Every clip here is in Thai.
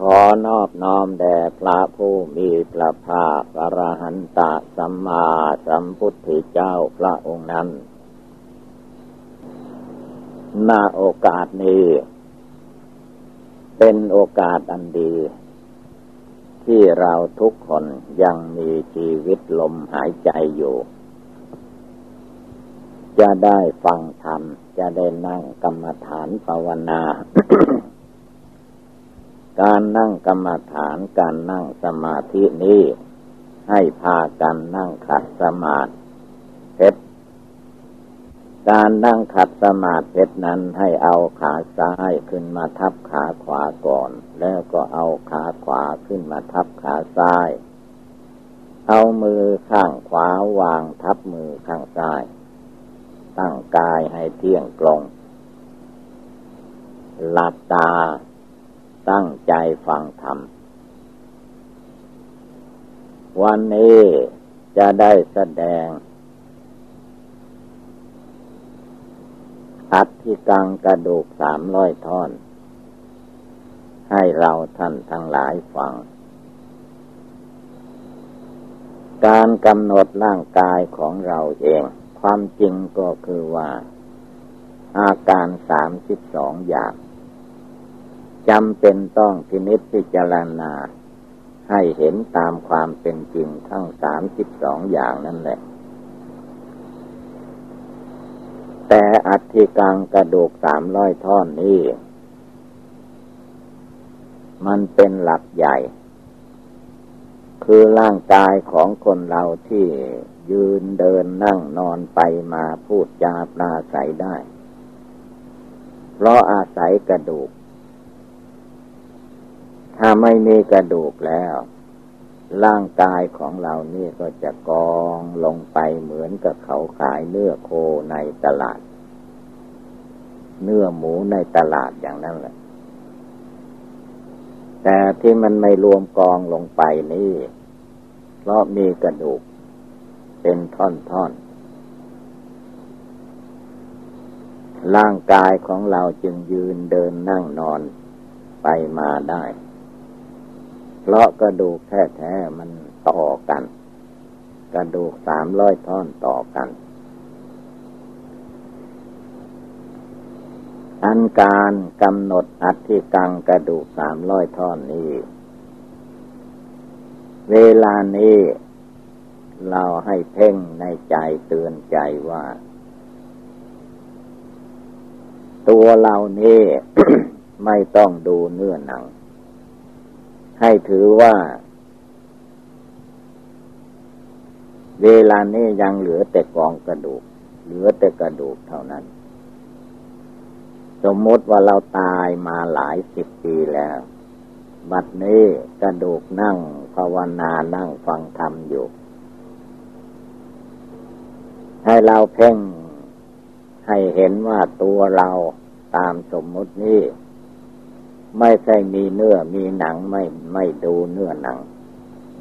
ขอนอบน้อมแด่พระผู้มีพระภาคอรหันตสัมมาสัมพุทธเจ้าพระองค์นั้นณโอกาสนี้ เป็นโอกาสอันดี ที่เราทุกคนยังมีชีวิตลมหายใจอยู่ จะได้ฟังธรรม จะได้นั่งกรรมฐานภาวนา การนั่งกรรมฐานการนั่งสมาธินี้ ให้พากันนั่งขัดสมาธิเพชรการนั่งขัดสมาธิเพชรนั้นให้เอาขาซ้ายขึ้นมาทับขาขวาก่อน แล้วก็เอาขาขวาขึ้นมาทับขาซ้าย เอามือข้างขวาวางทับมือข้างซ้าย ตั้งกายให้เที่ยงตรงหลับตา ตั้งใจฟังธรรม วันนี้จะได้แสดง อัธิกังกระดูกสามร้อยท่อน ให้เราท่านทั้งหลายฟัง การกำหนดร่างกายของเราเอง ความจริงก็คือว่า อาการสามสิบสองอย่าง จำเป็นต้องพินิจพิจารณา ให้เห็นตามความเป็นจริงทั้งสามสิบสองอย่างนั่นแหละ แต่อัฐิกังกระดูกสามร้อยท่อนนี้ มันเป็นหลักใหญ่ คือร่างกายของคนเราที่ยืนเดินนั่งนอนไปมาพูดจาปราศัยได้ เพราะอาศัยกระดูก ถ้าไม่มีกระดูกแล้ว ร่างกายของเรานี่ก็จะกองลงไปเหมือนกับเขาขายเนื้อโคในตลาด เนื้อหมูในตลาดอย่างนั้นแหละ แต่ที่มันไม่รวมกองลงไปนี่เพราะมีกระดูกเป็นท่อนๆ ร่างกายของเราจึงยืนเดินนั่งนอนไปมาได้ เพราะกระดูกแท้ๆมันต่อกัน กระดูกสามร้อยท่อนต่อกัน อันการกำหนดอัติกังกระดูกสามร้อยท่อนนี้ เวลานี้เราให้เพ่งในใจเตือนใจว่า ตัวเรานี่ไม่ต้องดูเนื้อหนัง ให้ถือว่า เวลานี้ยังเหลือแต่กองกระดูก เหลือแต่กระดูกเท่านั้น สมมติว่าเราตายมาหลายสิบปีแล้ว บัดนี้กระดูกนั่งภาวนานั่งฟังธรรมอยู่ ให้เราเพ่งให้เห็นว่าตัวเราตามสมมุตินี้ ไม่ใช่มีเนื้อมีหนังไม่ไม่ดูเนื้อหนัง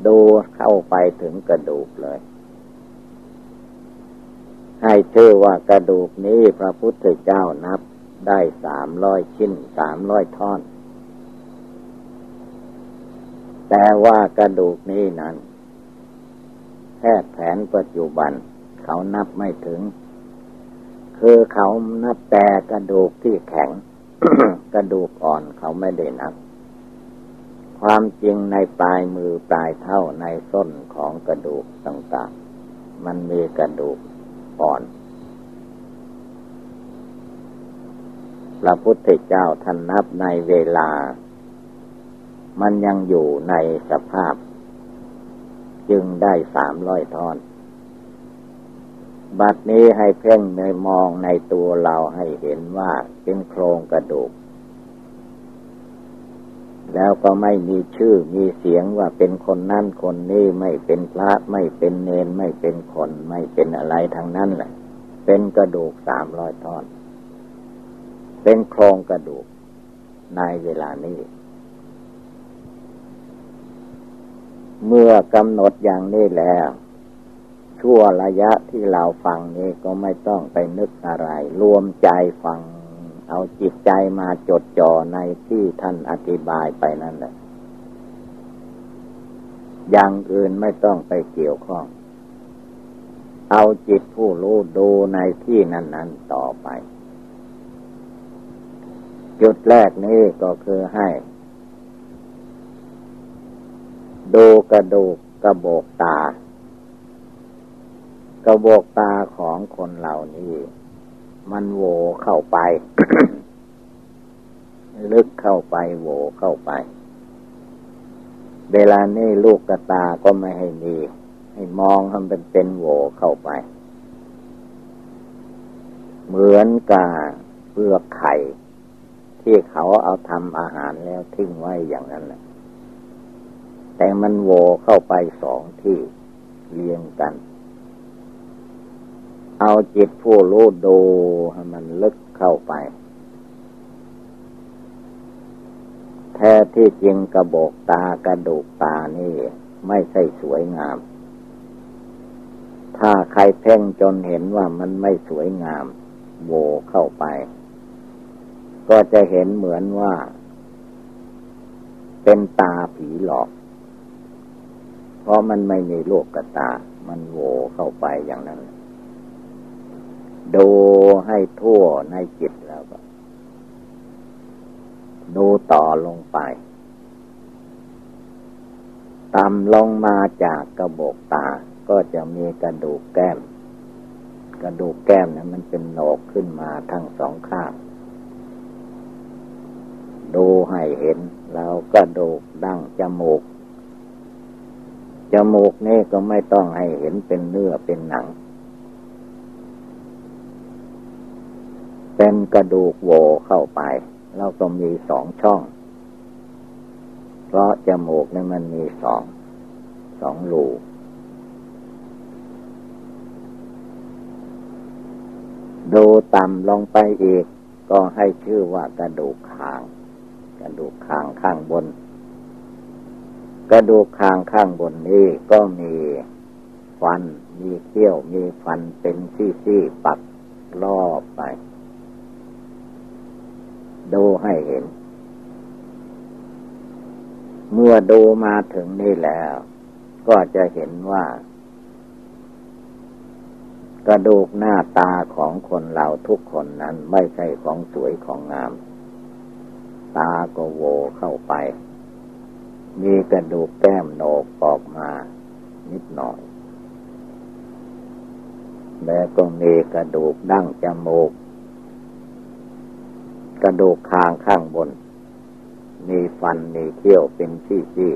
ดูเข้าไปถึงกระดูกเลย ให้ชื่อว่ากระดูกนี้พระพุทธเจ้านับได้สามร้อยชิ้นสามร้อยท่อน แต่ว่ากระดูกนี้นั้นแพทย์แผนปัจจุบัน เขานับไม่ถึง คือเขานับแต่กระดูกที่แข็ง กระดูกอ่อนเขาไม่ได้นับ ความจริงในปลายมือปลายเท้าในส้นของกระดูกต่างๆ มันมีกระดูกอ่อนพระพุทธเจ้าท่านนับในเวลา มันยังอยู่ในสภาพ จึงได้สามร้อยท่อน บัดนี้ให้เพ่งในมองในตัวเราให้เห็นว่า เป็นโครงกระดูก แล้วก็ไม่มีชื่อมีเสียงว่าเป็นคนนั่นคนนี้ไม่เป็นพระไม่เป็นเนนไม่เป็นคนไม่เป็นอะไรทางนั้นแหละ เป็นกระดูกสามร้อยท่อน เป็นโครงกระดูกในเวลานี้เมื่อกำหนดอย่างนี้แล้ว ชั่วระยะที่เราฟังนี้ก็ไม่ต้องไปนึกอะไร รวมใจฟัง เอาจิตใจมาจดจ่อในที่ท่านอธิบายไปนั่นแหละ อย่างอื่นไม่ต้องไปเกี่ยวข้อง เอาจิตผู้รู้ดูในที่นั้นๆต่อไป จุดแรกนี้ก็คือให้ ดูกระดูกกระโบกตากระโบกตาของคนเหล่านี้ มันโวเข้าไป ลึกเข้าไปโวเข้าไป เวลานี้ลูกกระตาก็ไม่ให้มี ให้มองทำเป็นเป็นโวเข้าไป เหมือนกับเปลือกไข่ ที่เขาเอาทำอาหารแล้วทิ้งไว้อย่างนั้นแหละแต่มันโวเข้าไปสองที่เรียงกัน เอาจิตผู้รู้ดูให้มันลึกเข้าไป แท้ที่จริงกระบอกตากระดูกตานี่ ไม่ใช่สวยงาม ถ้าใครเพ่งจนเห็นว่ามันไม่สวยงามโวเข้าไป ก็จะเห็นเหมือนว่า เป็นตาผีหลอก เพราะมันไม่มีโลกกตา มันโวเข้าไปอย่างนั้น ดูให้ทั่วในจิตแล้วก็ ดูต่อลงไปต่ำลงมาจากกระบอกตา ก็จะมีกระดูกแก้ม กระดูกแก้มนะั้นมันเป็นโหนกขึ้นมาทั้งสองข้าง ดูให้เห็นแล้วกระดูดั้งจมูก จมูกนี่ก็ไม่ต้องให้เห็นเป็นเนื้อเป็นหนัง เป็นกระดูกโวเข้าไป แล้วก็มีสองช่อง เพราะจมูกนี่มันมีสอง สองรูดูต่ำลงไปอีก ก็ให้ชื่อว่ากระดูกคาง กระดูกคางข้างบน กระดูกคางข้างบนนี้ก็มีฟัน มีเขี้ยว มีฟันเป็นซี่ๆปักรอบไป ดูให้เห็น เมื่อดูมาถึงนี่แล้ว ก็จะเห็นว่า กระดูกหน้าตาของคนเราทุกคนนั้นไม่ใช่ของสวยของงาม ตาก็โวเข้าไป มีกระดูกแก้มโหนกออกมานิดหน่อย แล้วก็มีกระดูกดั้งจมูก กระดูกคางข้างบน มีฟันมีเขี้ยวเป็นชี้ชี้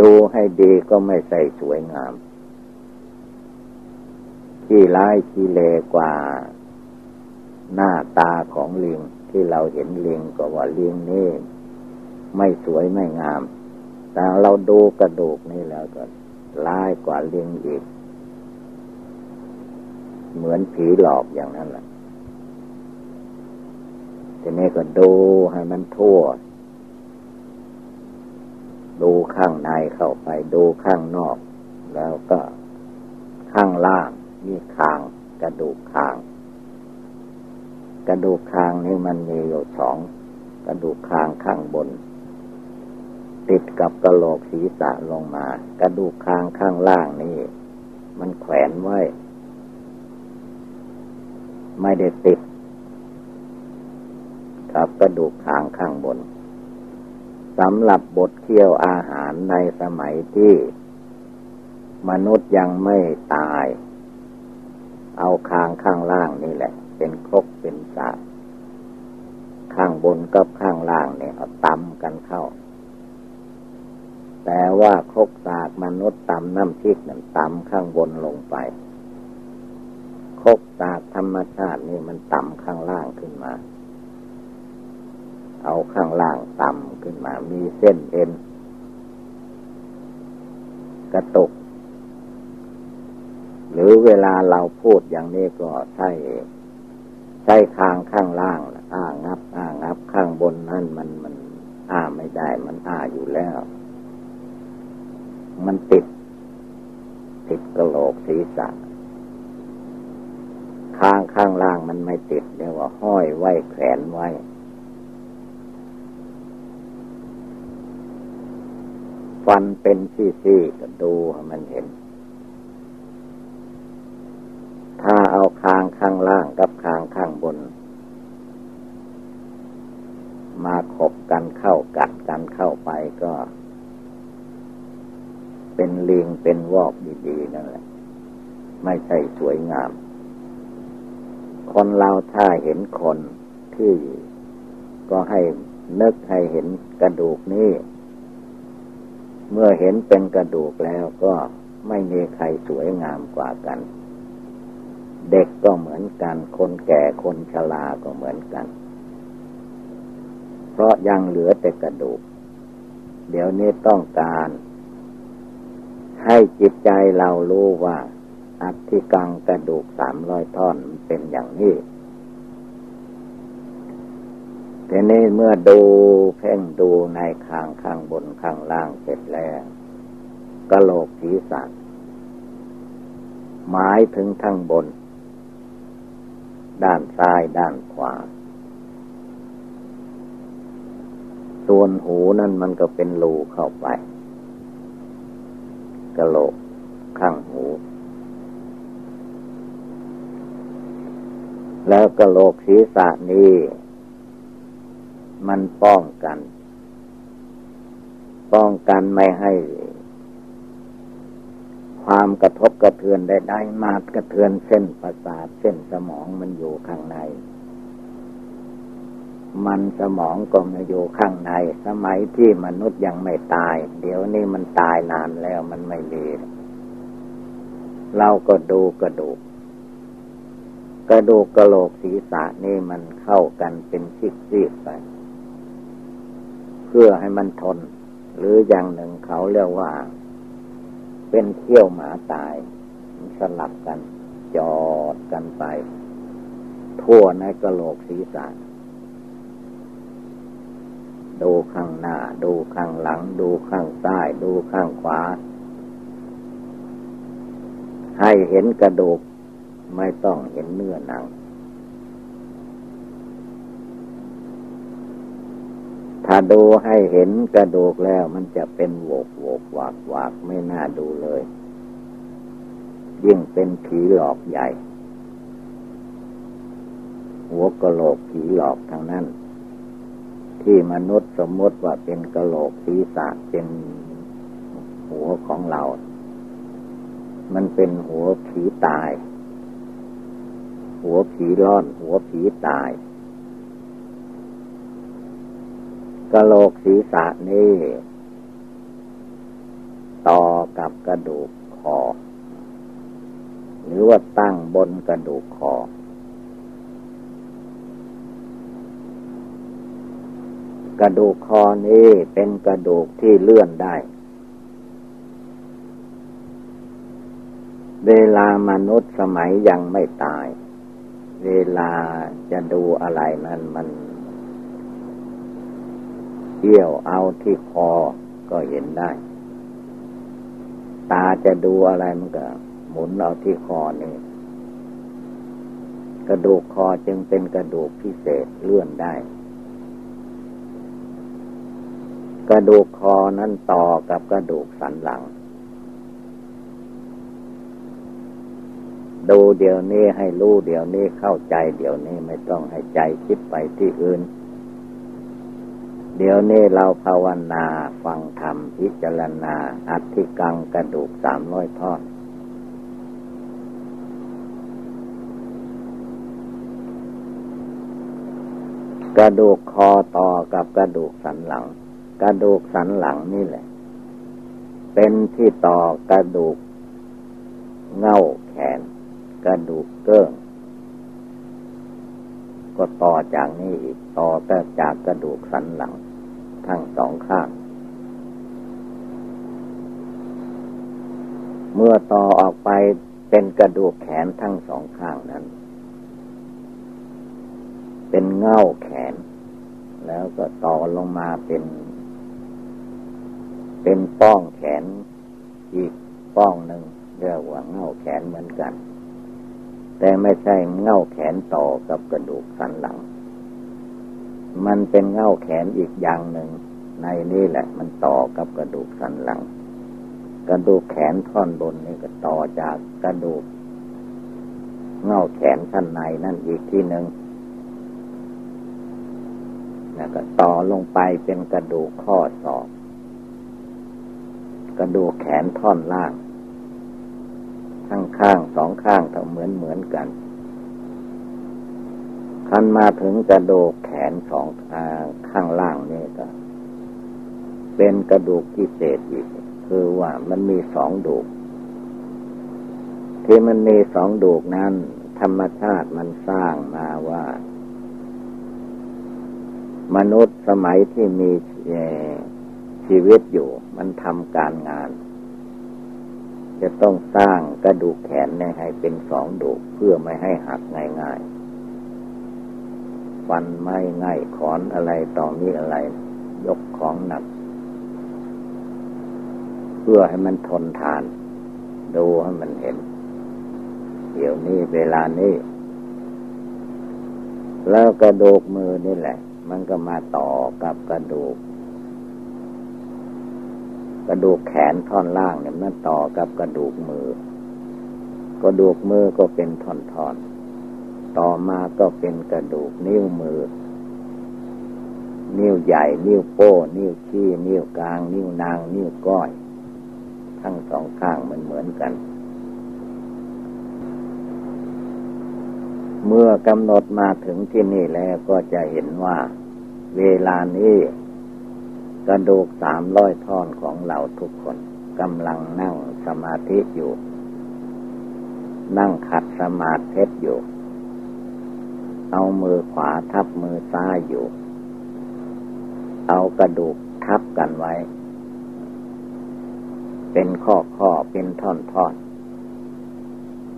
ดูให้ดีก็ไม่ใส่สวยงาม ที่ร้ายที่เลกว่าหน้าตาของลิงที่เราเห็นลิงก็ว่าลิงนี่ไม่สวยไม่งาม แต่เราดูกระดูกนี่แล้วก็ร้ายกว่าลิงอีก เหมือนผีหลอกอย่างนั้นแหละทีนี้ก็ดูให้มันทั่ว ดูข้างในเข้าไป ดูข้างนอก แล้วก็ข้างล่างมีคาง กระดูกคาง กระดูกคางนี่มันมีอยู่สอง กระดูกคางข้างบน ติดกับกระโหลกศีรษะลงมา กระดูกคางข้างล่างนี่ มันแขวนไว้ ไม่ได้ติดกับกระดูกขางข้างบนสำหรับบทเคี่ยวอาหารในสมัยที่ มนุษย์ยังไม่ตาย เอาคางข้างล่างนี่แหละ เป็นครกเป็นสาข้างบนกับข้างล่างเนี่ยเอาตำกันเข้า แต่ว่าครกสากมนุษย์ตำน้ำพริกนั่นตำข้างบนลงไป คกศาสตร์ธรรมชาตินี่มันต่ำข้างล่างขึ้นมา เอาข้างล่างต่ำขึ้นมา มีเส้นเอ็น กระตุก หรือเวลาเราพูดอย่างนี้ก็ใช่ใช่คางข้างล่างอ้างับ อ้างับข้างบนนั่นมันมัน อ้าไม่ได้ มันอ้าอยู่แล้ว มันติด ติดกระโหลกศีรษะ ข้างข้างล่างมันไม่ติดเรียกว่าห้อยไว้แขวนไว้ ฟันเป็นซี่ๆก็ดูมันเห็น ถ้าเอาคางข้างล่างกับคางข้างบน มาขบกันเข้ากัดกันเข้าไปก็ เป็นลิงเป็นวอกดีๆนั่นแหละ ไม่ใช่สวยงาม คนเราถ้าเห็นคนที่ก็ให้นึกให้เห็นกระดูกนี้ เมื่อเห็นเป็นกระดูกแล้วก็ไม่มีใครสวยงามกว่ากัน เด็กก็เหมือนกัน คนแก่คนชราก็เหมือนกัน เพราะยังเหลือแต่กระดูก เดี๋ยวนี้ต้องการ ให้จิตใจเรารู้ว่า อัฐิกังกระดูกสามร้อยท่อนเป็นอย่างนี้ทีนี้เมื่อดูเพ่งดูในข้างข้างบนข้างล่างเสร็จแล้วกะโหลกศีรษะหมายถึงทั้งบน ด้านซ้ายด้านขวา ส่วนหูนั่นมันก็เป็นรูเข้าไปกะโหลกข้างหู แล้วกระโหลกศีรษะนี้ มันป้องกัน ป้องกันไม่ให้ ความกระทบกระเทือนได้ได้มากระเทือนเส้นประสาทเส้นสมองมันอยู่ข้างใน มันสมองก็มาอยู่ข้างใน สมัยที่มนุษย์ยังไม่ตาย เดี๋ยวนี้มันตายนานแล้วมันไม่มี เราก็ดูกระดูก กระดูกกระโหลกศีรษะนี่มันเข้ากันเป็นซีกๆไป เพื่อให้มันทน หรืออย่างหนึ่งเขาเรียกว่า เป็นเที่ยวหมาตายสลับกัน จอดกันไป ทั่วในกระโหลกศีรษะดูข้างหน้า ดูข้างหลัง ดูข้างซ้าย ดูข้างขวา ให้เห็นกระดูก ไม่ต้องเห็นเนื้อหนัง ถ้าดูให้เห็นกระดูกแล้วมันจะเป็นโวกโวกวากวากไม่น่าดูเลย ยิ่งเป็นผีหลอกใหญ่ หัวกะโหลกผีหลอกทางนั้น ที่มนุษย์สมมติว่าเป็นกะโหลกศีรษะเป็นหัวของเรา มันเป็นหัวผีตาย หัวผีร้อน หัวผีตายกระโหลกศีรษะนี่ต่อกับกระดูกคอ หรือว่าตั้งบนกระดูกคอ กระดูกคอนี้เป็นกระดูกที่เลื่อนได้ เวลามนุษย์สมัยยังไม่ตาย เวลาจะดูอะไรนั้นมันเที่ยวเอาที่คอก็เห็นได้ ตาจะดูอะไรมันก็ หมุนเอาที่คอนี่กระดูกคอจึงเป็นกระดูกพิเศษเลื่อนได้ กระดูกคอนั้นต่อกับกระดูกสันหลัง ดูเดี๋ยวนี้ให้รู้เดี๋ยวนี้เข้าใจเดี๋ยวนี้ไม่ต้องให้ใจคิดไปที่อื่น เดี๋ยวนี้เราภาวนาฟังธรรมพิจารณาอัธิกังกระดูกสามร้อยท่อนกระดูกคอต่อกับกระดูกสันหลัง กระดูกสันหลังนี่แหละ เป็นที่ต่อกระดูกเง่าแขน กระดูกเกิ้งก็ต่อจากนี้อีกต่อแต่จากกระดูกสันหลัง ทั้งสองข้าง เมื่อต่อออกไปเป็นกระดูกแขนทั้งสองข้างนั้น เป็นเง่าแขน แล้วก็ต่อลงมาเป็น เป็นป้องแขนอีกป้องหนึ่งเรียกว่าเง่าแขนเหมือนกัน แต่ไม่ใช่เง่าแขนต่อกับกระดูกสันหลัง มันเป็นเง่าแขนอีกอย่างหนึ่ง ในนี่แหละ มันต่อกับกระดูกสันหลัง กระดูกแขนท่อนบนนี่ก็ต่อจากกระดูก เง่าแขนท่านในนั่นอีกที่หนึ่งแล้วก็ต่อลงไปเป็นกระดูกข้อศอก กระดูกแขนท่อนล่าง ทั้งข้างสองข้างเเหมือนเหมือนกันคันมาถึงกระดูกแขนสองข้างล่างนี่ก็ เป็นกระดูกพิเศษอีก คือว่ามันมีสองดูก ที่มันมีสองดูกนั้น ธรรมชาติมันสร้างมาว่า มนุษย์สมัยที่มีชีวิตอยู่ มันทำการงาน จะต้องสร้างกระดูกแขนให้เป็นสองดูกเพื่อไม่ให้หักง่ายๆ ฟันไม่ง่ายขอนอะไรต่อมีอะไร ยกของหนัก เพื่อให้มันทนทาน ดูให้มันเห็น เดี๋ยวนี้เวลานี้ แล้วกระดูกมือนี่แหละ มันก็มาต่อกับกระดูก กระดูกแขนท่อนล่างเนี่ยมันต่อกับกระดูกมือ กระดูกมือก็เป็นท่อนๆ ต่อมาก็เป็นกระดูกนิ้วมือ นิ้วใหญ่ นิ้วโป้ นิ้วชี้นิ้วกลาง นิ้วนาง นิ้วก้อย ทั้งสองข้างมันเหมือนกัน เมื่อกำหนดมาถึงที่นี่แล้วก็จะเห็นว่า เวลานี้ กระดูกสามร้อยท่อนของเราทุกคนกำลังนั่งสมาธิอยู่ นั่งขัดสมาธิอยู่ เอามือขวาทับมือซ้ายอยู่ เอากระดูกทับกันไว้ เป็นข้อข้อเป็นท่อนท่อน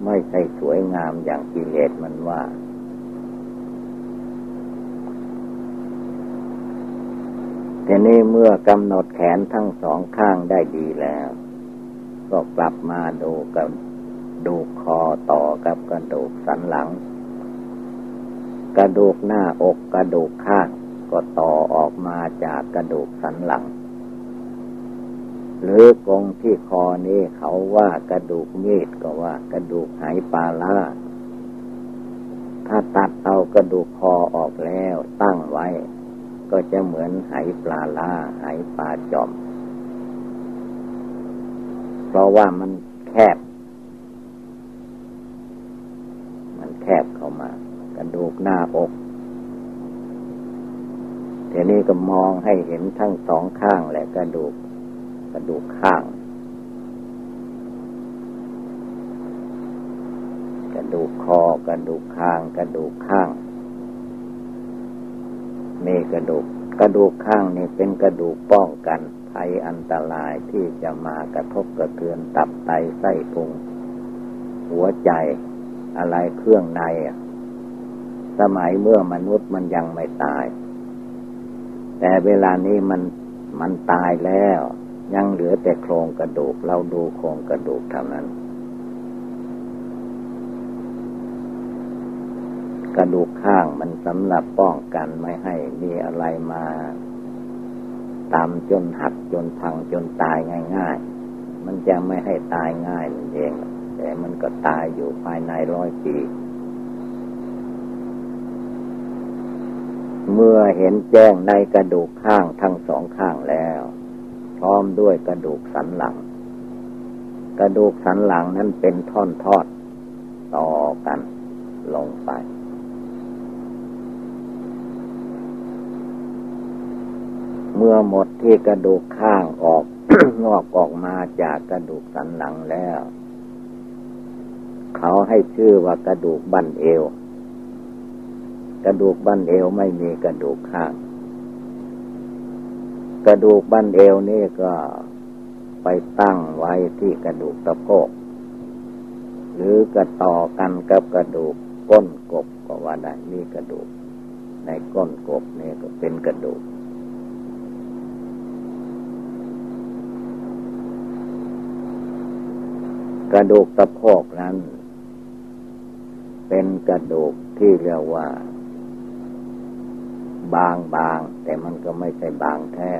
ไม่ใช่สวยงามอย่างกิเลสมันว่า ทีนี้เมื่อกำหนดแขนทั้งสองข้างได้ดีแล้ว ก็กลับมาดูกับดูคอต่อกับกระดูกสันหลัง กระดูกหน้าอกกระดูกข้างก็ต่อออกมาจากกระดูกสันหลัง หรือกงที่คอนี้เขาว่ากระดูกมีดก็ว่ากระดูกไหปลาล่าถ้าตัดเอากระดูกคอออกแล้วตั้งไว้ ก็จะเหมือนไหปลาล่าไหปลาจอม เพราะว่ามันแคบ มันแคบเข้ามากระดูกหน้าอกทีนี้ก็มองให้เห็นทั้งสองข้างแหละกระดูก กระดูกข้าง กระดูกคอกระดูกข้าง กระดูกข้าง มีกระดูก กระดูกข้างนี่เป็นกระดูกป้องกันภัยอันตรายที่จะมากระทบกระเทือนตับไตไส้พุง หัวใจอะไรเครื่องใน สมัยเมื่อมนุษย์มันยังไม่ตาย แต่เวลานี้มันมันตายแล้ว ยังเหลือแต่โครงกระดูก เราดูโครงกระดูกเท่านั้น กระดูกข้างมันสำหรับป้องกันไม่ให้มีอะไรมาตามจนหักจนพังจนตายง่าย ๆ มันจะไม่ให้ตายง่ายนั่นเอง แต่มันก็ตายอยู่ภายในร้อยปีเมื่อเห็นแจ้งในกระดูกข้างทั้งสองข้างแล้ว พร้อมด้วยกระดูกสันหลัง กระดูกสันหลังนั้นเป็นท่อนทอดต่อกันลงไป เมื่อหมดที่กระดูกข้างออก งอกออกมาจากกระดูกสันหลังแล้ว เขาให้ชื่อว่ากระดูกบั้นเอว กระดูกบั้นเอวไม่มีกระดูกข้าง กระดูกบั้นเอวนี่ก็ไปตั้งไว้ที่กระดูกตะโพกหรือกระต่อกันกับกระดูกก้นกบก็ว่าได้มีกระดูก ในก้นกบนี่ก็เป็นกระดูก กระดูกตะโพกนั้น เป็นกระดูกที่เรียกว่า บางบางแต่มันก็ไม่ใช่บางแท้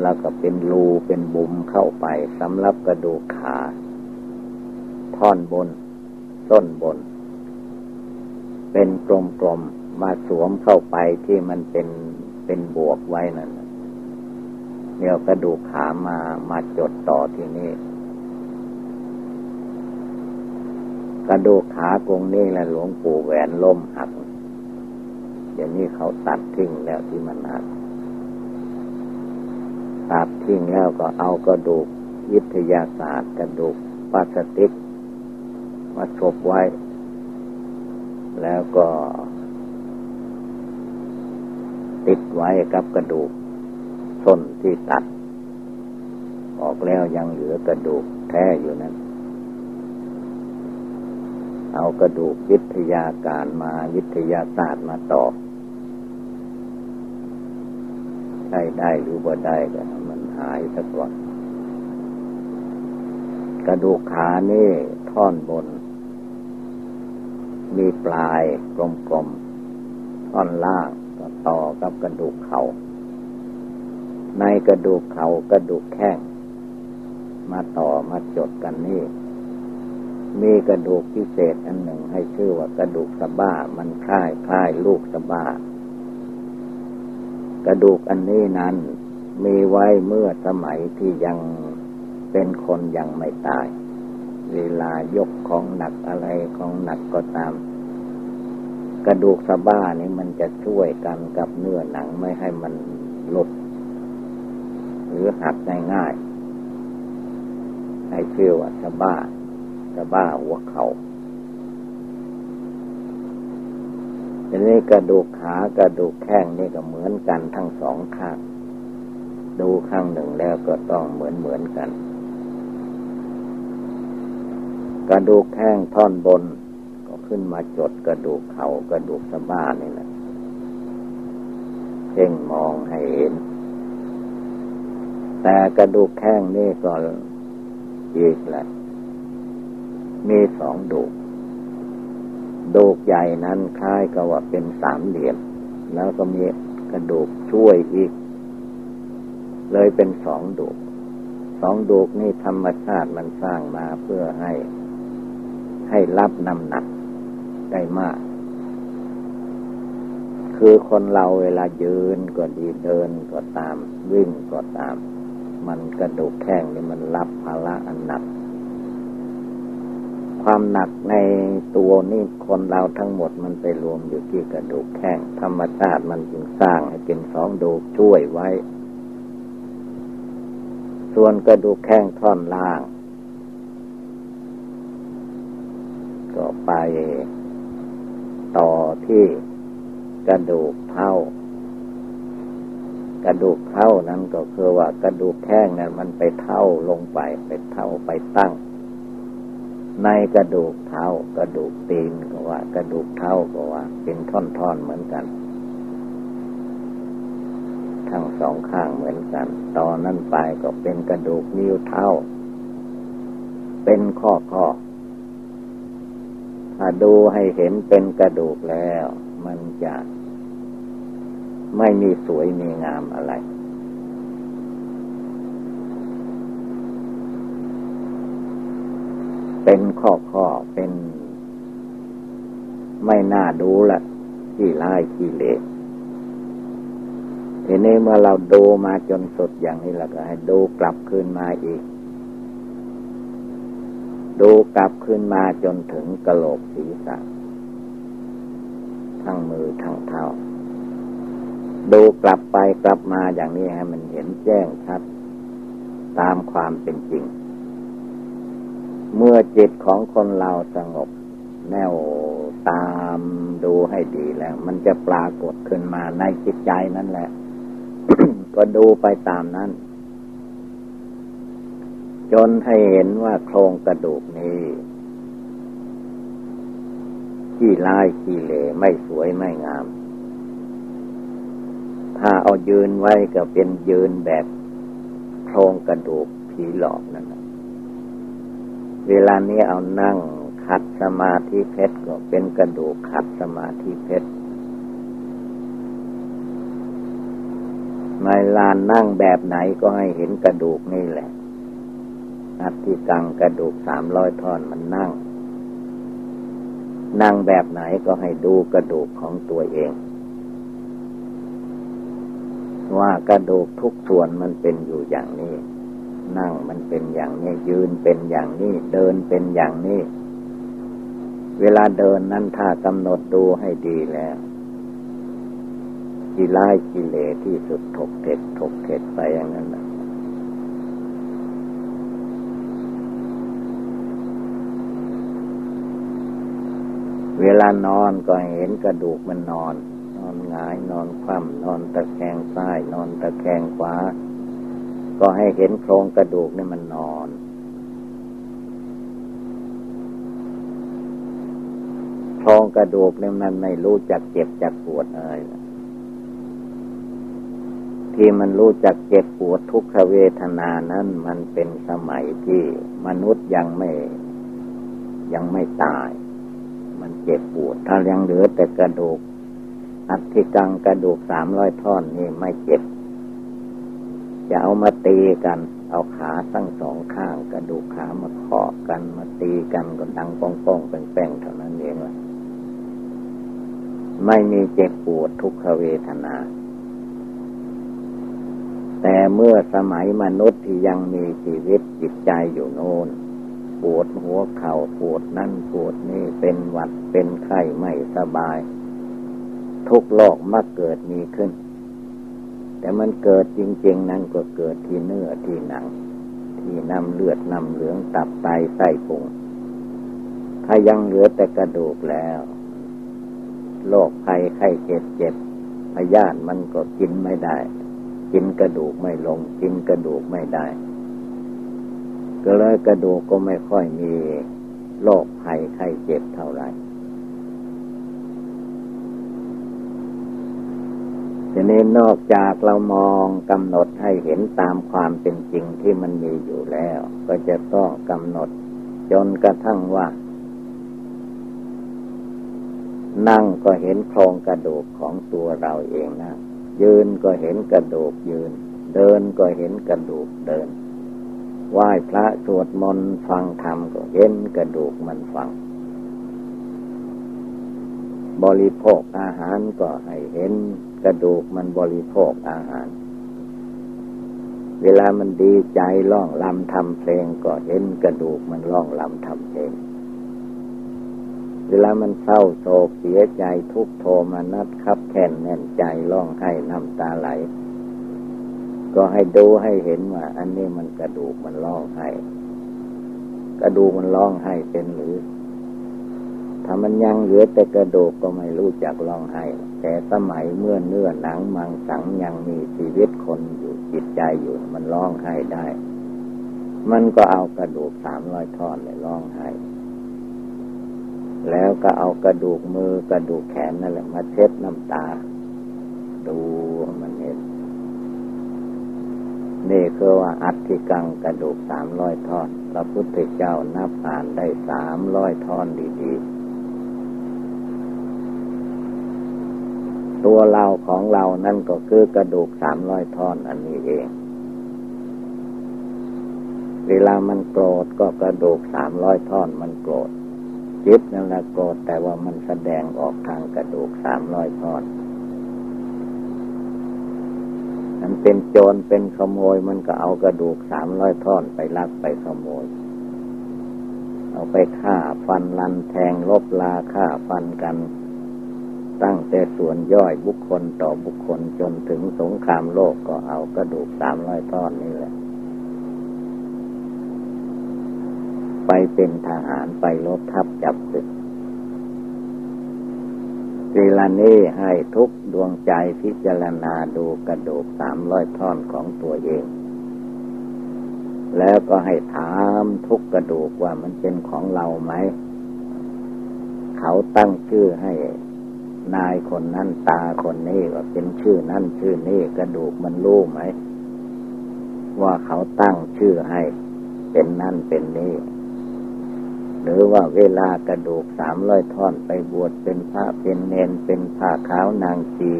แล้วก็เป็นรูเป็นบุมเข้าไปสำหรับกระดูกขา ท่อนบน ต้นบน เป็นกลมๆมาสวมเข้าไปที่มันเป็นเป็นบวกไว้นั่นเดี๋ยวกระดูกขามามาจดต่อที่นี่ กระดูกขากงนี้แหละหลวงปู่แหวนล่มหักเดี๋ยวนี้เขาตัดทิ้งแล้วที่มันหักตัดทิ้งแล้วก็เอากระดูกวิทยาศาสตร์กระดูกพลาสติก มาชบไว้ แล้วก็ ติดไว้กับกระดูกส้นที่ตัด ออกแล้วยังเหลือกระดูกแท้อยู่นั้น เอากระดูกวิทยาการมาวิทยาศาสตร์มาต่อใช่ได้หรือบ่ได้ก็มันหายสักก่อนกระดูกขานี่ท่อนบน มีปลายกลมๆ ท่อนล่างก็ต่อกับกระดูกเขาในกระดูกเข่ากระดูกแข้งมาต่อมาจดกันนี่ มีกระดูกพิเศษอันหนึ่งให้ชื่อว่ากระดูกสะบ้า มันคล้ายคล้ายลูกสะบ้า กระดูกอันนี้นั้น มีไว้เมื่อสมัยที่ยังเป็นคนยังไม่ตาย เวลายกของหนักอะไรของหนักก็ตาม กระดูกสะบ้านี่มันจะช่วยกันกับเนื้อหนังไม่ให้มันหลุด หรือหักง่ายๆให้ชื่อว่าสะบ้า สะบ้าหัวเขาทีนี้กระดูกขากระดูกแข้งนี่ก็เหมือนกันทั้งสองข้าง ดูข้างหนึ่งแล้วก็ต้องเหมือนเหมือนกัน กระดูกแข้งท่อนบน ก็ขึ้นมาจดกระดูกเข่ากระดูกสะบ้านี่แหละเพ่งมองให้เห็น แต่กระดูกแข้งนี่ก็อีกแหละ มีสองดูกดูกใหญ่นั้นคล้ายกับว่าเป็นสามเหลี่ยม แล้วก็มีกระดูกช่วยอีก เลยเป็นสองดูกสองดูกนี่ธรรมชาติมันสร้างมาเพื่อให้ ให้รับน้ำหนักได้มาก คือคนเราเวลายืนก็ดีเดินก็ตาม วิ่งก็ตาม มันกระดูกแข้งนี่มันรับภาระอันหนัก ความหนักในตัวนี่คนเราทั้งหมดมันไปรวมอยู่ที่กระดูกแข้งธรรมชาติมันจึงสร้างให้เป็นสองดูกช่วยไว้ ส่วนกระดูกแข้งท่อนล่าง ก็ไปต่อที่กระดูกเท้ากระดูกเท้านั้นก็คือว่ากระดูกแข้งนั้นมันไปเท้าลงไป ไปเท้าไปตั้ง ในกระดูกเท้ากระดูกตีนก็ว่า กระดูกเท้าก็ว่า เป็นท่อนๆเหมือนกัน ทั้งสองข้างเหมือนกัน ตอนนั้นไปก็เป็นกระดูกนิ้วเท้า เป็นข้อข้อถ้าดูให้เห็นเป็นกระดูกแล้ว มันจะไม่มีสวยมีงามอะไร เป็นข้อข้อเป็น ไม่น่าดูละขี้ร้ายขี้เละทีนี้เมื่อเราดูมาจนสุดอย่างนี้แล้วก็ให้ดูกลับคืนมาอีก ดูกลับขึ้นมาจนถึงกระโหลกศีรษะ ทั้งมือทั้งเท้าดูกลับไปกลับมาอย่างนี้ให้มันเห็นแจ้งชัด ตามความเป็นจริง เมื่อจิตของคนเราสงบ แน่วตามดูให้ดีแล้ว มันจะปรากฏขึ้นมาในจิตใจนั่นแหละ ก็ดูไปตามนั้น จนให้เห็นว่าโครงกระดูกนี้ขี้ลายขี้เหล่ไม่สวยไม่งาม ถ้าเอายืนไว้ก็เป็นยืนแบบโครงกระดูกผีหลอกนั่นแหละ เวลานี้เอานั่งขัดสมาธิเพชรก็เป็นกระดูกขัดสมาธิเพชรในลานนั่งแบบไหนก็ให้เห็นกระดูกนี่แหละอัที่กังกระดูกสามร้อยท่อนมันนั่ง นั่งแบบไหนก็ให้ดูกระดูกของตัวเอง ว่ากระดูกทุกส่วนมันเป็นอยู่อย่างนี้ นั่งมันเป็นอย่างนี้ ยืนเป็นอย่างนี้ เดินเป็นอย่างนี้ เวลาเดินนั้นถ้ากำหนดดูให้ดีแล้วกิไลกิเลที่สุดถกเท็ดถกเท็ดไปอย่างนั้นนะเวลานอนก็เห็นกระดูกมันนอน นอนหงายนอนคว่ำนอนตะแคงซ้าย นอนตะแคงขวา ก็ให้เห็นโครงกระดูกนี่มันนอน โครงกระดูกเนี่ยมันไม่รู้จักเจ็บจักปวดอะไรที่มันรู้จักเจ็บปวดทุกขเวทนานั้น มันเป็นสมัยที่มนุษย์ยังไม่ ยังไม่ตาย มันเจ็บปวด ถ้ายังเหลือแต่กระดูก อัฐิกังกระดูกสามร้อยท่อนนี่ไม่เจ็บจะเอามา ตีกัน เอาขาทั้งสองข้างกระดูกขามาเคาะกันมาตีกันก็ดังป้องป้องแป้งๆเท่านั้นเองละไม่มีเจ็บปวดทุกขเวทนา แต่เมื่อสมัยมนุษย์ที่ยังมีชีวิตจิตใจอยู่โน่นปวดหัวเข่าปวดนั่นปวดนี่เป็นหวัดเป็นไข้ไม่สบาย ทุกโรคมักเกิดมีขึ้น แต่มันเกิดจริง ๆ นั้นก็เกิดที่เนื้อที่หนัง ที่น้ำเลือดน้ำเหลืองตับไตไส้พุงถ้ายังเหลือแต่กระดูกแล้วโรคภัยไข้เจ็บเจ็บพยาธิมันก็กินไม่ได้ กินกระดูกไม่ลง กินกระดูกไม่ได้ ก็เลยกระดูกก็ไม่ค่อยมีโรคภัยไข้เจ็บเท่าไหร่ ทีนี้นอกจากเรามองกำหนดให้เห็นตามความเป็นจริงที่มันมีอยู่แล้ว ก็จะต้องกำหนด จนกระทั่งว่า นั่งก็เห็นโครงกระดูกของตัวเราเองนะ ยืนก็เห็นกระดูกยืน เดินก็เห็นกระดูกเดินไหว้พระสวดมนต์ฟังธรรมก็เห็นกระดูกมันฟัง บริโภคอาหารก็ให้เห็น กระดูกมันบริโภคอาหาร เวลามันดีใจร้องลำทำเพลงก็เห็นกระดูกมันร้องลำทำเพลง เวลามันเศร้าโศกเสียใจทุกโทมานัดคับแค้นแน่นใจร้องไห้น้ำตาไหล ก็ให้ดูให้เห็นว่า อันนี้มันกระดูกมันร้องไห้ กระดูกมันร้องไห้เป็นหรือ ถ้ามันยังเหลือแต่กระดูกก็ไม่รู้จักร้องไห้ แต่สมัยเมื่อเนื้อหนังมังสังยังมีชีวิตคนอยู่จิตใจอยู่มันร้องไห้ได้ มันก็เอากระดูกสามร้อยท่อนเลยร้องไห้ แล้วก็เอากระดูกมือกระดูกแขนนั่นแหละมาเช็ดน้ำตา ดูมันเห็นนี่คือว่าอัฐิกังกระดูกสามร้อยท่อน พระพุทธเจ้านับอ่านได้สามร้อยท่อนดี ๆ ตัวเราของเรานั่นก็คือกระดูกสามร้อยท่อนอันนี้เอง เวลามันโกรธก็กระดูกสามร้อยท่อนมันโกรธจิตนั่นแหละโกรธแต่ว่ามันแสดงออกทางกระดูกสามร้อยท่อนมันเป็นโจรเป็นขโมยมันก็เอากระดูกสามร้อยท่อนไปลักไปขโมย เอาไปฆ่าฟันลันแทงลบลาฆ่าฟันกัน ตั้งแต่ส่วนย่อยบุคคลต่อบุคคลจนถึงสงครามโลกก็เอากระดูกสามร้อยท่อนนี่แหละ ไปเป็นทหารไปลบทับจับศึกเวลานี้ให้ทุกดวงใจพิจารณาดูกระดูกสามร้อยท่อนของตัวเอง แล้วก็ให้ถามทุกกระดูกว่ามันเป็นของเราไหม เขาตั้งชื่อให้ นายคนนั้นตาคนนี้ว่าเป็นชื่อนั่นชื่อนี้กระดูกมันรู้ไหม ว่าเขาตั้งชื่อให้ เป็นนั่นเป็นนี้ หรือว่าเวลากระดูกสามร้อยท่อนไปบวชเป็นพระเป็นเนนเป็นผ้าขาวนางชี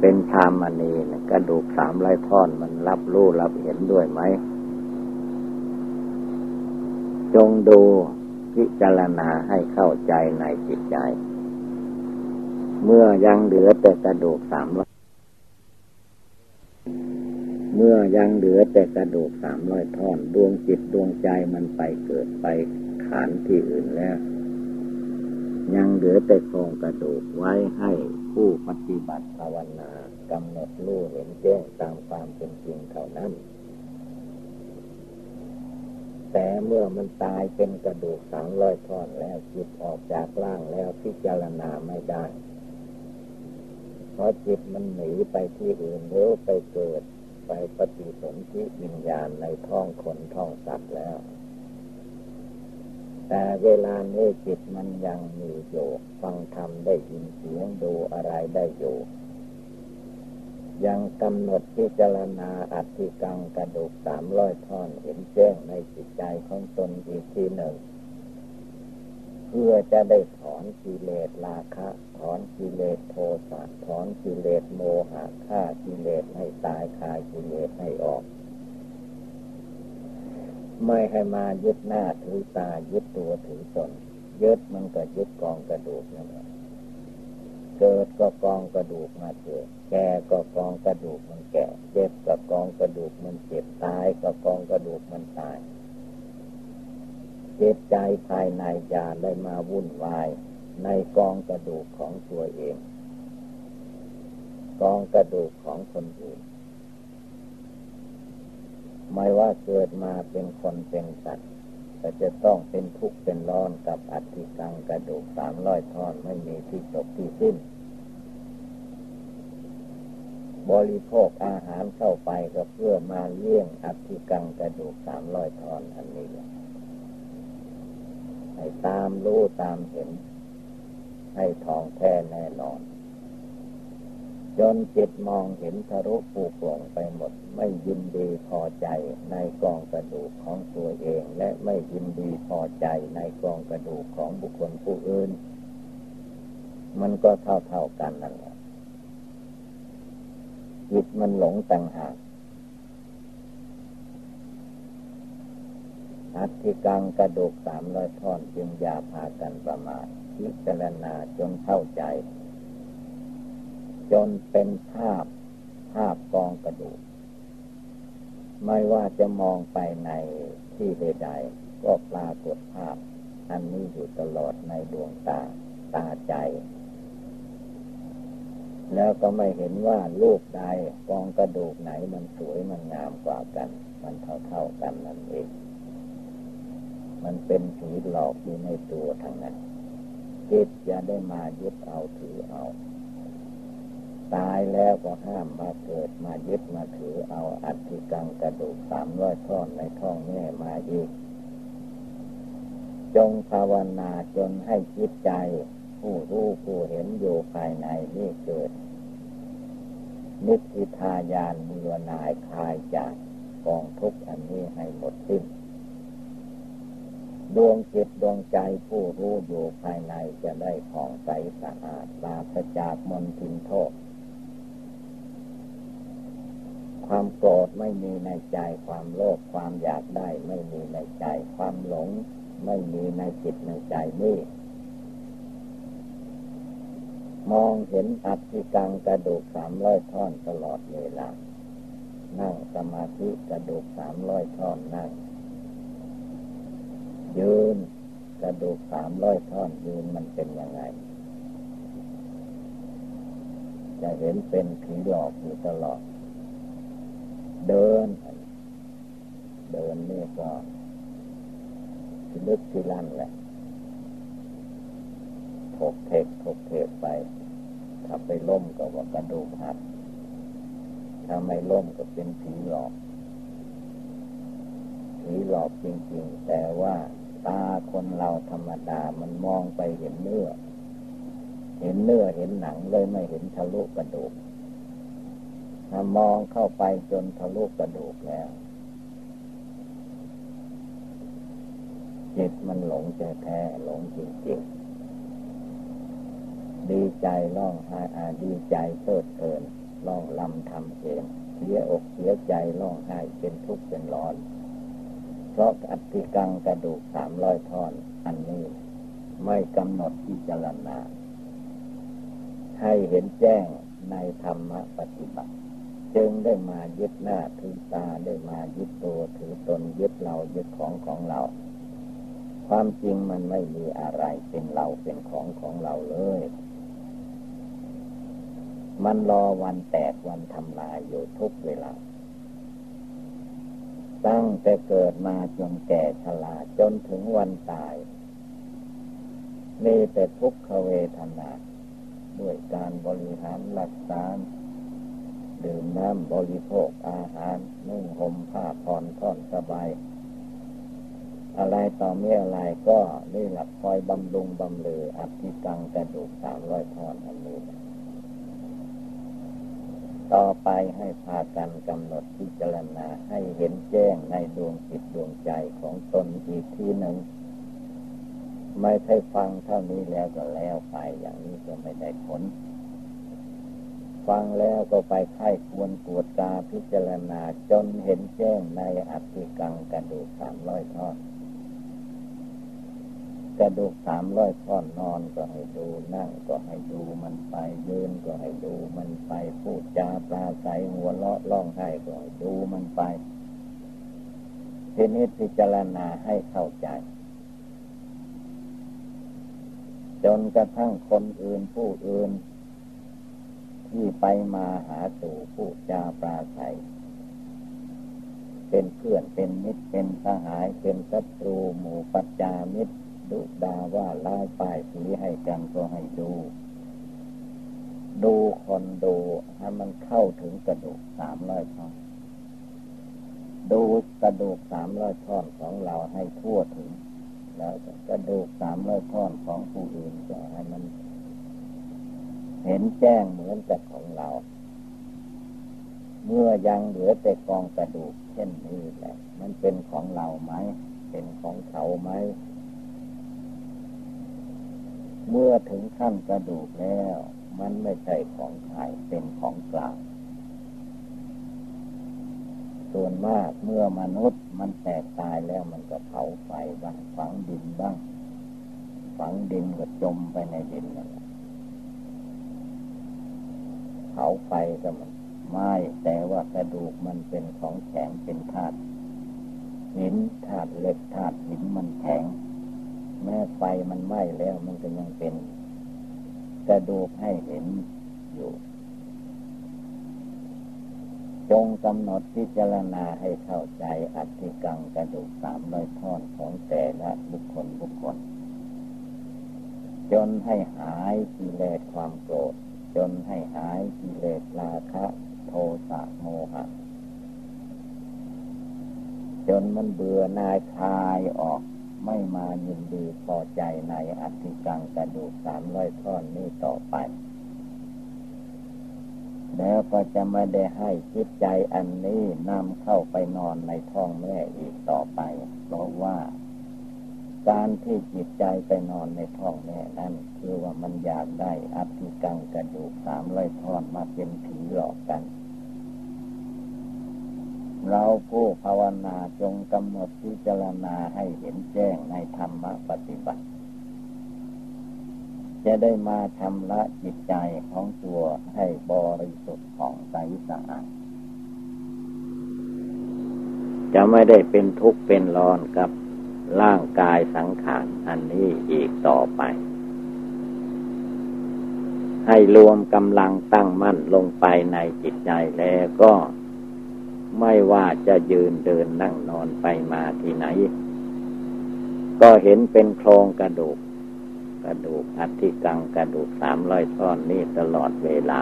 เป็นพามณีนะกระดูกสามร้อยท่อนมันรับรู้รับเห็นด้วยไหม จงดูพิจารณาให้เข้าใจในจิตใจ เมื่อยังเหลือแต่กระดูกสามร้อยเมื่อยังเหลือแต่กระดูกสามร้อยท่อน ดวงจิตดวงใจมันไปเกิดไปฐานที่อื่นแล้ว ยังเหลือแต่โครงกระดูกไว้ให้ผู้ปฏิบัติภาวนากำหนดรู้เห็นแจ้งตามความเป็นจริงเท่านั้น แต่เมื่อมันตายเป็นกระดูกสามร้อยท่อนแล้วจิตออกจากร่างแล้วพิจารณาไม่ได้ ราะจิตมันหนีไปที่อื่นหรือไปเกิด ไปปฏิสนธิวิญญาณในท้องคนท้องสัตว์แล้ว แต่เวลานี้จิตมันยังมีอยู่ฟังธรรมได้ยินเสียงดูอะไรได้อยู่ ยังกำหนดพิจารณาอธิกังกระดูกสามร้อยท่อนเห็นแจ้งในจิตใจของตนอีกทีหนึ่ง เพื่อจะได้ถอนกิเลสราคะ ถอนกิเลสโทสะถอนกิเลสโมหะฆ่ากิเลสให้ตายคายกิเลสให้ออก ไม่ให้มายึดหน้าถือตายึดตัวถือตนยึดมันก็ยึดกองกระดูกนั่นแหละเกิดก็กองกระดูกมาเกิด แก่ก็กองกระดูกมันแก่ เจ็บก็กองกระดูกมันเจ็บ ตายก็กองกระดูกมันตาย เจ็บใจภายในยาได้มาวุ่นวาย ในกองกระดูกของตัวเอง กองกระดูกของคนอื่น ไม่ว่าเกิดมาเป็นคนเป็นสัตว์แต่จะต้องเป็นทุกข์เป็นร้อนกับอัฐิกังกระดูกสามร้อยท่อนไม่มีที่จบที่สิ้น บริโภคอาหารเข้าไปก็เพื่อมาเลี้ยงอัฐิกังกระดูกสามร้อยท่อนอันนี้ให้ตามรู้ตามเห็น ให้ทองแท้แน่นอน จนจิตมองเห็นทะลุปูกลงไปหมด ไม่ยินดีพอใจในกองกระดูกของตัวเอง และไม่ยินดีพอใจในกองกระดูกของบุคคลผู้อื่น มันก็เท่าเท่ากันนั่นแหละจิตมันหลงต่างหากอัติกังกระดูกสามร้อยท่อนจึงยาพากันประมาท พิจารณาจนเข้าใจ จนเป็นภาพภาพกองกระดูก ไม่ว่าจะมองไปในที่ใดๆก็ปรากฏภาพ อันนี้อยู่ตลอดในดวงตาตาใจ แล้วก็ไม่เห็นว่ารูปใดกองกระดูกไหนมันสวยมันงามกว่ากัน มันเท่าๆกันนั่นเองมันเป็นผีหลอกอยู่ในตัวทั้งนั้น จิตจะได้มายึดเอาถือเอา ตายแล้วก็ห้ามมาเกิดมายึดมาถือเอาอัฐิกังกระดูกสามร้อยท่อนในท้องแม่มาอีก จงภาวนาจนให้จิตใจ ผู้รู้ผู้เห็นอยู่ภายในนี่เกิด นิพพิทายานเบื่อนายคลายจากกองทุกข์อันนี้ให้หมดสิ้น ดวงจิตดวงใจผู้รู้อยู่ภายในจะได้ของใสสะอาดปราศจากมลทินโทษ ความโกรธไม่มีในใจความโลภความอยากได้ไม่มีในใจ ความหลงไม่มีในจิตในใจนี่มองเห็นอัติกังกระดูกสามร้อยท่อนตลอดเวลา นั่งสมาธิกระดูกสามร้อยท่อนนั่ง ยืนกระดูกสามร้อยท่อนยืนมันเป็นยังไง จะเห็นเป็นผีหลอกอยู่ตลอด เดิน เดินนี่ก็ทลึกที่ลั่นแหละถถกเทกถกเทกไป ถ้าไปล้มก็ว่ากระดูกหักถ้าไม่ล้มก็เป็นผีหลอกผีหลอกจริง ๆ แต่ว่า ตาคนเราธรรมดามันมองไปเห็นเนื้อ เห็นเนื้อเห็นหนังเลยไม่เห็นทะลุกระดูก ถ้ามองเข้าไปจนทะลุกระดูกแล้วจิตมันหลงแท้แท้หลงจริงๆ ดีใจร้องไห้อาดีใจเพิดเพลินร้องลำทำเองเสียอกเสียใจร้องไห้เป็นทุกข์เป็นร้อน เพราะอัติกังกระดูกสามร้อยท่อน อันนี้ไม่กำหนดพิจรณาให้เห็นแจ้งในธรรมปฏิบัติ จึงได้มายึดหน้าถือตาได้มายึดตัวถือตนยึดเรายึดของของเรา ความจริงมันไม่มีอะไรเป็นเราเป็นของของเราเลย มันรอวันแตกวันทำลายอยู่ทุกเวลา ตั้งแต่เกิดมาจนแก่ชราจนถึงวันตายมีแต่ทุกขเวทนา ด้วยการบริหารรักษาดื่มน้ำบริโภคอาหาร นุ่งห่มผ้าผ่อนท่อนสบาย อะไรต่อเมื่ออะไรก็นี่หลักคอยบำรุงบำเรออัติกังกระดูกสามร้อยท่อนอันนี้ ต่อไปให้พากันกำหนดพิจารณาให้เห็นแจ้งในดวงจิตดวงใจของตนอีกทีหนึ่ง ไม่ใช่ฟังเท่านี้แล้วก็แล้วไปอย่างนี้ก็ไม่ได้ผล ฟังแล้วก็ไปไข้ควรปวดตาพิจารณาจนเห็นแจ้งในอัติกังกระดูกสามร้อยท่อน กระดูกสามร้อยท่อนนอนก็ให้ดู นั่งก็ให้ดูมันไป ยืนก็ให้ดูมันไป พูดจาปลาใสหัวเราะร้องไห้ก็ให้ดูมันไปทีนี้พิจารณาให้เข้าใจ จนกระทั่งคนอื่นผู้อื่น ที่ไปมาหาสู่ผู้จาปลาใสเป็นเพื่อนเป็นมิตรเป็นสหายเป็นศัตรูหมู่ปัจจามิตร ดุดาว่าลายป้ายสีให้กันก็ให้ดู ดูคนดูให้มันเข้าถึงกระดูกสามร้อยท่อน ดูกระดูกสามร้อยท่อนของเราให้ทั่วถึง แล้วกระดูกสามร้อยท่อนของผู้อื่นก็ให้มัน เห็นแจ้งเหมือนกับของเรา เมื่อยังเหลือแต่กองกระดูกเช่นนี้แหละ มันเป็นของเราไหม เป็นของเขาไหม เมื่อถึงขั้นกระดูกแล้ว มันไม่ใช่ของใครเป็นของกลางส่วนมากเมื่อมนุษย์มันแตกตายแล้วมันก็เผาไฟบ้างฝังดินบ้าง ฝังดินก็จมไปในดินนั่นแหละเผาไฟก็มันไม่แต่ว่ากระดูกมันเป็นของแข็งเป็นธาตุหินธาตุเหล็กธาตุหินมันแข็ง แม้ไฟมันไหม้แล้วมันก็ยังเป็น กระดูกให้เห็นอยู่จงกำหนดพิจารณาให้เข้าใจอัติกังกระดูกสามร้อยท่อนของแต่ละบุคคลบุคคล จนให้หายกิเลสความโกรธ จนให้หายกิเลสราคะโทสะโมหะ จนมันเบื่อนายคลายออก ไม่มายินดีพอใจในอธิกังกระดูกสามร้อยท่อนนี้ต่อไป แล้วก็จะไม่ได้ให้จิตใจอันนี้นำเข้าไปนอนในท้องแม่อีกต่อไป เพราะว่า การที่จิตใจไปนอนในท้องแม่นั้น คือว่ามันอยากได้อธิกังกระดูกสามร้อยท่อนมาเป็นผีหลอกกัน เราผู้ภาวนาจงกำหนดพิจารณาให้เห็นแจ้งในธรรมปฏิบัติ จะได้มาทำละจิตใจของตัวให้บริสุทธิ์ของใสสะอาดจะไม่ได้เป็นทุกข์เป็นร้อนกับร่างกายสังขารอันนี้อีกต่อไป ให้รวมกำลังตั้งมั่นลงไปในจิตใจแล้วก็ ไม่ว่าจะยืนเดินนั่งนอนไปมาที่ไหน ก็เห็นเป็นโครงกระดูก กระดูกอัฐิกังกระดูกสามร้อยท่อนนี่ตลอดเวลา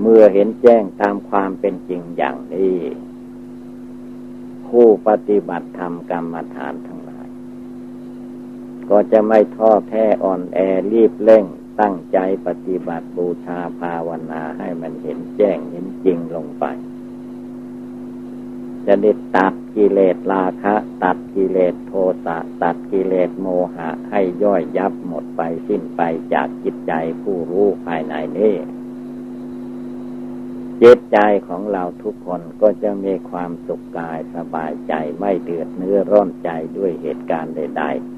เมื่อเห็นแจ้งตามความเป็นจริงอย่างนี้ ผู้ปฏิบัติธรรมกรรมฐานทั้งหลาย ก็จะไม่ท้อแท้อ่อนแอรีบเร่งตั้งใจปฏิบัติบูชาภาวนาให้มันเห็นแจ้งเห็นจริงลงไป จะได้ตัดกิเลสราคะ ตัดกิเลสโทสะตัดกิเลสโมหะ ให้ย่อยยับหมดไปสิ้นไปจากจิตใจผู้รู้ภายในนี้จิตใจของเราทุกคนก็จะมีความสุขกายสบายใจไม่เดือดเนื้อร้อนใจด้วยเหตุการณ์ใด ๆ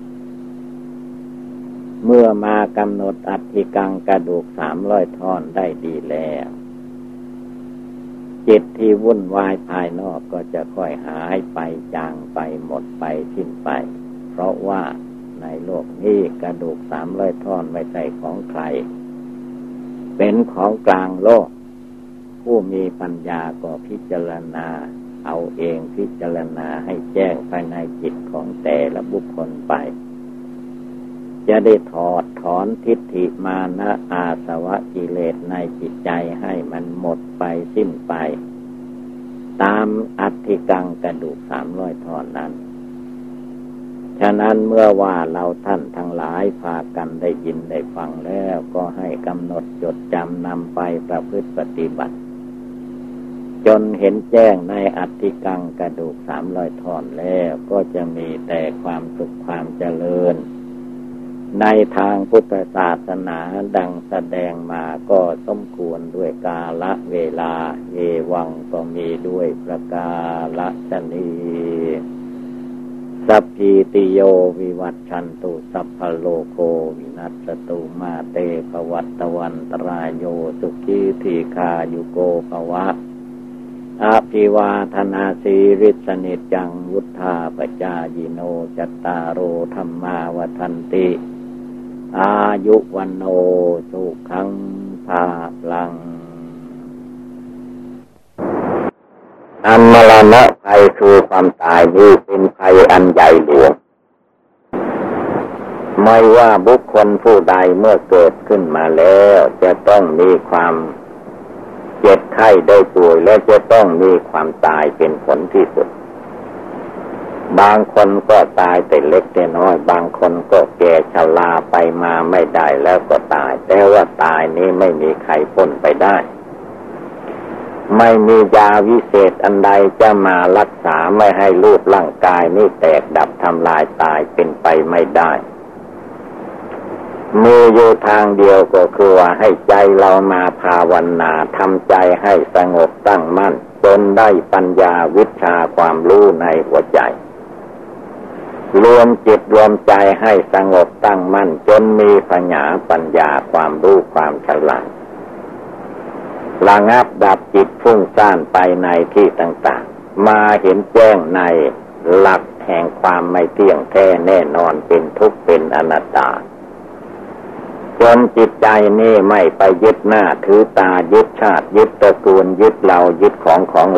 เมื่อมากำหนดอัฐิกังกระดูกสามร้อยท่อนได้ดีแล้ว จิตที่วุ่นวายภายนอกก็จะค่อยหายไปจางไปหมดไปสิ้นไป เพราะว่าในโลกนี้กระดูกสามร้อยท่อนไม่ใช่ของใคร เป็นของกลางโลก ผู้มีปัญญาก็พิจารณา เอาเองพิจารณาให้แจ้งภายในจิตของแต่ละบุคคลไป จะได้ถอดถอนทิฏฐิมานะอาสวะกิเลสในจิตใจให้มันหมด ไปสิ้นไป ตามอัติกังกระดูกสามร้อยทอนนั้น ฉะนั้นเมื่อว่าเราท่านทั้งหลายพากันได้ยินได้ฟังแล้วก็ให้กำหนดจดจำนำไปประพฤติปฏิบัติ จนเห็นแจ้งในอัติกังกระดูกสามร้อยทอนแล้วก็จะมีแต่ความสุขความเจริญ ในทางพุทธศาสนาดังแสดงมาก็สมควรด้วยกาละเวลา เอวังก็มีด้วยประกาละชนีสัพพีติโยวิวัตชันตุสัพพโลโควินัสตุมาเตภวัตวันตรายโยสุขีทีคายุโกภวะอาภิวาธนาสีริสนิจังวุธาปจายิโนจตารโรธรรมาวทันติ อายุวันโนสุขังภาลัง อันมรณะภัยคือความตายนี้เป็นภัยอันใหญ่หลวง ไม่ว่าบุคคลผู้ใดเมื่อเกิดขึ้นมาแล้ว จะต้องมีความเจ็บไข้ได้ป่วยและจะต้องมีความตายเป็นผลที่สุด บางคนก็ตายแต่เล็กแต่น้อย บางคนก็แก่ชราไปมาไม่ได้แล้วก็ตาย แต่ว่าตายนี้ไม่มีใครพ้นไปได้ ไม่มียาวิเศษอันใดจะมารักษาไม่ให้รูปร่างกายนี้แตกดับทำลายตายเป็นไปไม่ได้มีอยู่ทางเดียวก็คือว่าให้ใจเรามาภาวนาทำใจให้สงบตั้งมั่น จนได้ปัญญาวิชาความรู้ในหัวใจ รวมจิตรวมใจให้สงบตั้งมั่น จนมีปัญญาปัญญาความรู้ความฉลาดระงับดับจิตฟุ้งซ่านไปในที่ต่าง ๆ มาเห็นแจ้งในหลักแห่งความไม่เที่ยงแท้แน่นอนเป็นทุกข์เป็นอนัตตา จนจิตใจนี่ไม่ไปยึดหน้าถือตายึดชาติยึดตระกูลยึดเรายึดของของ